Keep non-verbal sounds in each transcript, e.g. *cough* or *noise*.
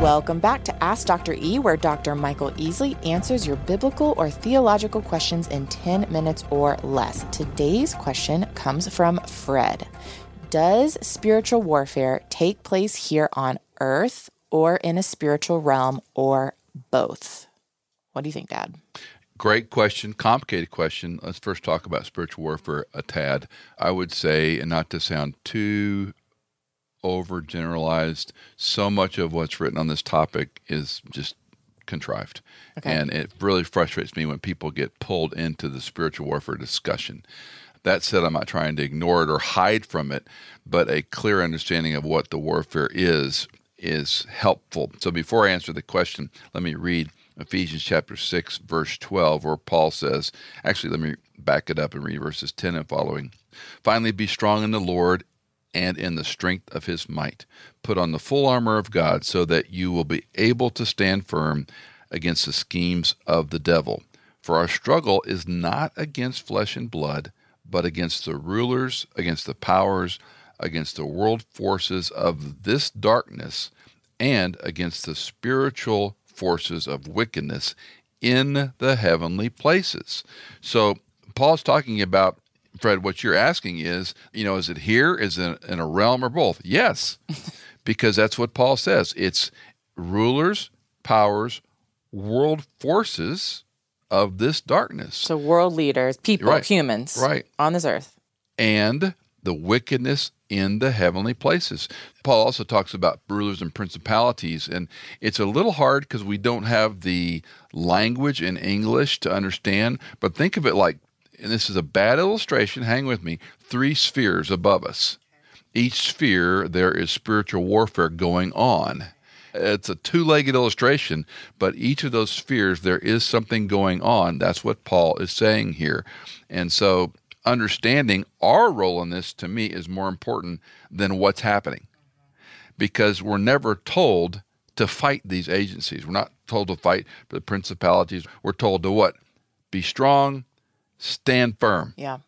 Welcome back to Ask Dr. E, where Dr. Michael Easley answers your biblical or theological questions in 10 minutes or less. Today's question comes from Fred Does spiritual warfare take place here on earth or in a spiritual realm or both? What do you think, Dad? Great question, complicated question. Let's first talk about spiritual warfare a tad. I would say, and not to sound too overgeneralized. So much of what's written on this topic is just contrived. Okay. And it really frustrates me when people get pulled into the spiritual warfare discussion. That said, I'm not trying to ignore it or hide from it, but a clear understanding of what the warfare is is helpful. So before I answer the question, let me read Ephesians chapter 6, verse 12, where Paul says, actually, let me back it up and read verses 10 and following. Finally, be strong in the Lord and in the strength of his might. Put on the full armor of God so that you will be able to stand firm against the schemes of the devil. For our struggle is not against flesh and blood, but against the rulers, against the powers, against the world forces of this darkness, and against the spiritual forces of wickedness in the heavenly places. So, Paul's talking about Fred, what you're asking is, you know, is it here? Is it in a realm or both? Yes, *laughs* because that's what Paul says. It's rulers, powers, world forces of this darkness. So world leaders, people, right. humans, right. on this earth. And the wickedness in the heavenly places. Paul also talks about rulers and principalities, and it's a little hard because we don't have the language in English to understand, but think of it like and this is a bad illustration, hang with me, three spheres above us. Each sphere, there is spiritual warfare going on. It's a two legged illustration, but each of those spheres, there is something going on. That's what Paul is saying here. And so, understanding our role in this to me is more important than what's happening because we're never told to fight these agencies. We're not told to fight the principalities. We're told to what? Be strong, stand firm. Yeah.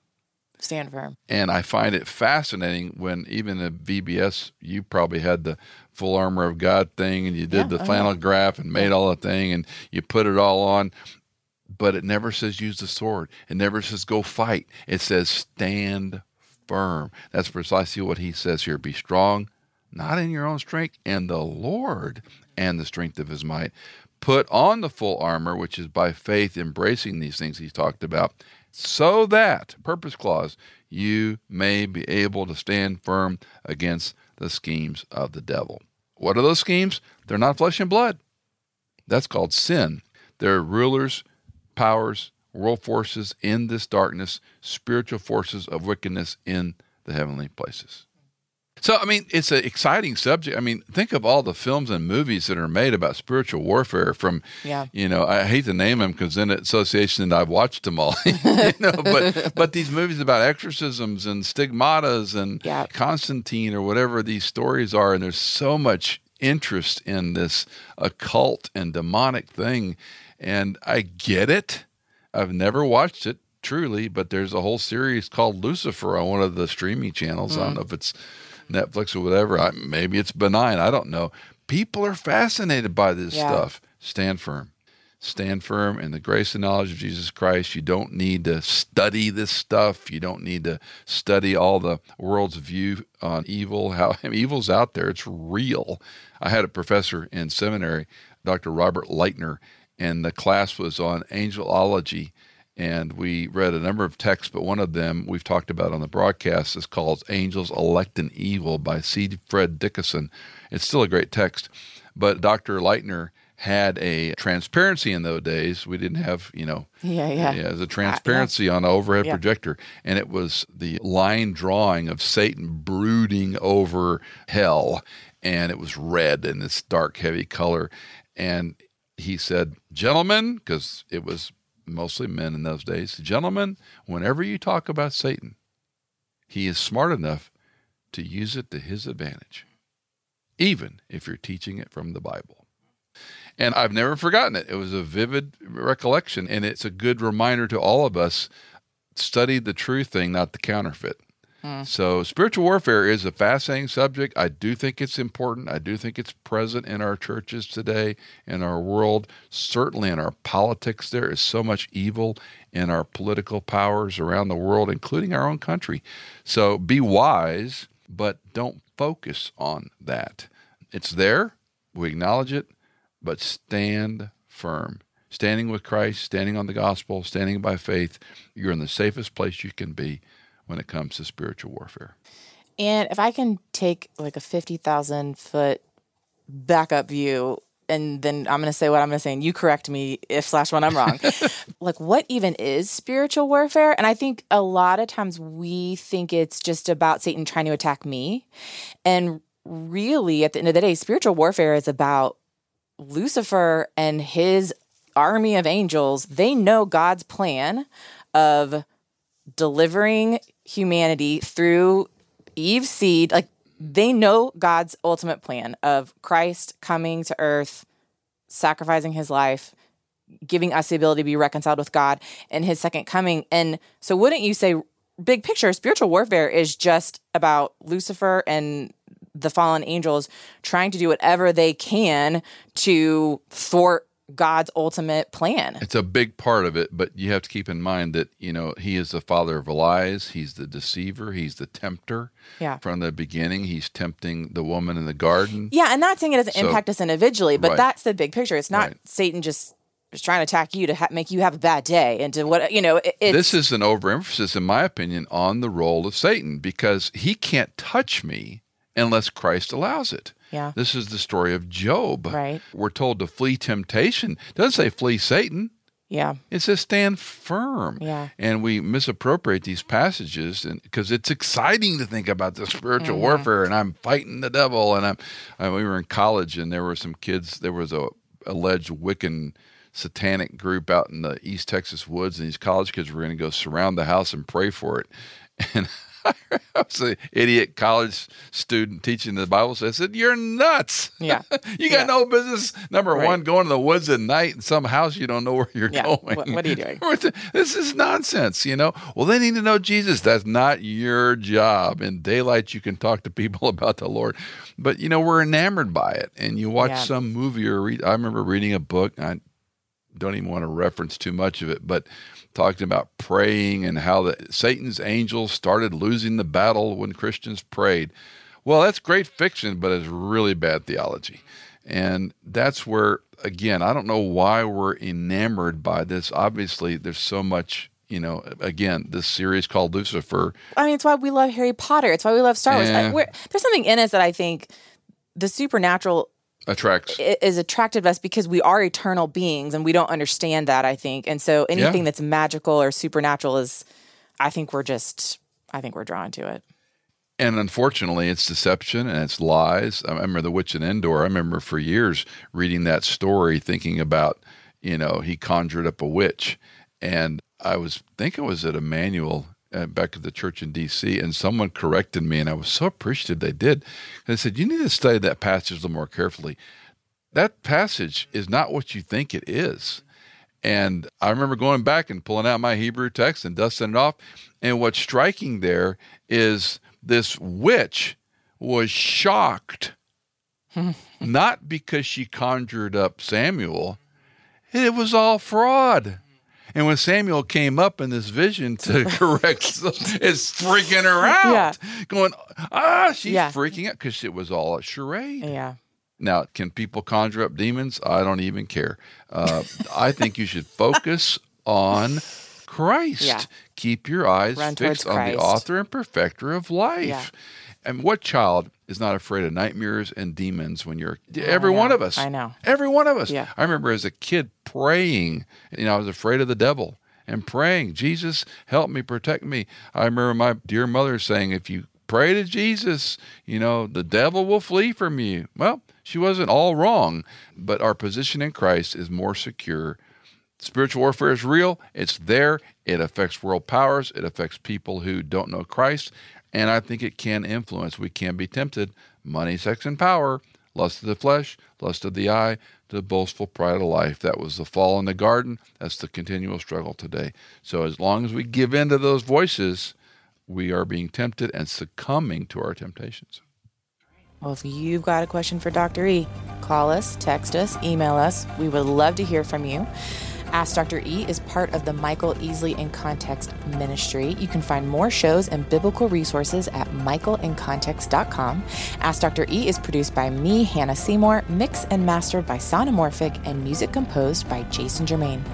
Stand firm. And I find it fascinating when even the VBS, you probably had the full armor of God thing and you did yeah, the oh, flannel graph and made all the thing and you put it all on. But it never says use the sword. It never says go fight. It says stand firm. That's precisely what he says here. Be strong, not in your own strength, and the Lord and the strength of his might. Put on the full armor, which is by faith embracing these things he's talked about, so that, purpose clause, you may be able to stand firm against the schemes of the devil. What are those schemes? They're not flesh and blood. That's called sin. They're rulers, powers, world forces in this darkness, spiritual forces of wickedness in the heavenly places. So, I mean, it's an exciting subject. I mean, think of all the films and movies that are made about spiritual warfare. From, yeah. you know, I hate to name them because in association and I've watched them all. *laughs* you know, but *laughs* but these movies about exorcisms and stigmatas and yeah. Constantine or whatever these stories are, and there's so much interest in this occult and demonic thing, and I get it. I've never watched it truly, but there's a whole series called Lucifer on one of the streaming channels. Mm. I don't mm. know if it's Netflix or whatever. I, maybe it's benign. I don't know. People are fascinated by this yeah. stuff. Stand firm. Stand firm in the grace and knowledge of Jesus Christ. You don't need to study this stuff. You don't need to study all the world's view on evil. How I *laughs* mean, evil's out there. It's real. I had a professor in seminary, Dr. Robert Lightner, and the class was on angelology and we read a number of texts, but one of them we've talked about on the broadcast is called Angels Elect and Evil by C. Fred Dickason. It's still a great text, but Dr. Lightner had a transparency in those days. We didn't have, you know, yeah, yeah, yeah, as a transparency uh, yeah. on an overhead yeah. projector, and it was the line drawing of Satan brooding over hell, and it was red in this dark, heavy color, and he said, "Gentlemen," because it was mostly men in those days, gentlemen, whenever you talk about Satan, he is smart enough to use it to his advantage, even if you're teaching it from the Bible. And I've never forgotten it. It was a vivid recollection, and it's a good reminder to all of us study the true thing, not the counterfeit. Mm. So, spiritual warfare is a fascinating subject. I do think it's important. I do think it's present in our churches today, in our world, certainly in our politics. There is so much evil in our political powers around the world, including our own country. So, be wise, but don't focus on that. It's there, we acknowledge it, but stand firm. Standing with Christ, standing on the gospel, standing by faith, you're in the safest place you can be when it comes to spiritual warfare. And if I can take like a 50,000 foot backup view, and then I'm going to say what I'm going to say, and you correct me if slash when I'm wrong. *laughs* like, what even is spiritual warfare? And I think a lot of times we think it's just about Satan trying to attack me. And really, at the end of the day, spiritual warfare is about Lucifer and his army of angels. They know God's plan of delivering humanity through Eve's seed, like they know God's ultimate plan of Christ coming to earth, sacrificing his life, giving us the ability to be reconciled with God and his second coming. And so, wouldn't you say, big picture, spiritual warfare is just about Lucifer and the fallen angels trying to do whatever they can to thwart God's ultimate plan. It's a big part of it, but you have to keep in mind that, you know, he is the father of lies, he's the deceiver, he's the tempter. Yeah. From the beginning, he's tempting the woman in the garden. Yeah, and not saying it doesn't so, impact us individually, but right. that's the big picture. It's not right. Satan just is trying to attack you to ha- make you have a bad day and to what you know it, this is an overemphasis in my opinion on the role of satan because he can't touch me unless christ allows it yeah. This is the story of Job. Right. We're told to flee temptation. It doesn't say flee Satan. Yeah. It says stand firm. Yeah. And we misappropriate these passages because it's exciting to think about the spiritual mm-hmm. warfare and I'm fighting the devil and I'm I, we were in college and there were some kids there was a alleged Wiccan satanic group out in the East Texas woods and these college kids were going to go surround the house and pray for it. *laughs* And *laughs* I was an idiot college student teaching the Bible. So I said, You're nuts. *laughs* Yeah. you got yeah. no business, number right. one, going to the woods at night in some house you don't know where you're yeah. going. What, what, are you doing? *laughs* this is nonsense, you know? Well, they need to know Jesus. That's not your job. In daylight, you can talk to people about the Lord. But, you know, we're enamored by it. And you watch yeah. some movie or read. I remember reading a book. I don't even want to reference too much of it, but talking about praying and how the, Satan's angels started losing the battle when Christians prayed. Well, that's great fiction, but it's really bad theology. And that's where, again, I don't know why we're enamored by this. Obviously, there's so much, you know, again, this series called Lucifer. I mean, it's why we love Harry Potter. It's why we love Star Wars. I, there's something in us that I think the supernatural attracts is attractive to us because we are eternal beings and we don't understand that i think. And so anything yeah. that's magical or supernatural is i think we're just i think we're drawn to it. And unfortunately it's deception and it's lies. I remember the witch in endor. I remember for years reading that story thinking about you know he conjured up a witch. And i was thinking it was at emmanuel uh, back at the church in D.C., and someone corrected me, and I was so appreciative they did. They said, You need to study that passage a little more carefully. That passage is not what you think it is. And I remember going back and pulling out my Hebrew text and dusting it off. And what's striking there is this witch was shocked, *laughs* not because she conjured up Samuel, it was all fraud. And when Samuel came up in this vision to *laughs* correct, it's freaking her out. Yeah. Going, ah, she's yeah. freaking out because it was all a charade. Yeah. Now, can people conjure up demons? I don't even care. Uh, I think you should focus on Christ. Yeah. Keep your eyes Run fixed on the author and perfecter of life. And what child is not afraid of nightmares and demons when you're every one of us? I know. Every one of us. Yeah. I remember as a kid praying, you know, I was afraid of the devil and praying, Jesus, help me, protect me. I remember my dear mother saying, if you pray to Jesus, you know, the devil will flee from you. Well, she wasn't all wrong, but our position in Christ is more secure. Spiritual warfare is real, it's there, it affects world powers, it affects people who don't know Christ, and I think it can influence. We can be tempted. Money, sex, and power, lust of the flesh, lust of the eye, the boastful pride of life. That was the fall in the garden. That's the continual struggle today. So as long as we give in to those voices, we are being tempted and succumbing to our temptations. Well, if you've got a question for Dr. E, call us, text us, email us. We would love to hear from you. Ask Dr. E is part of the Michael Easley in Context ministry. You can find more shows and biblical resources at michaelincontext.com. Ask Dr. E is produced by me, Hannah Seymour, mixed and mastered by Sonomorphic, and music composed by Jason Germain.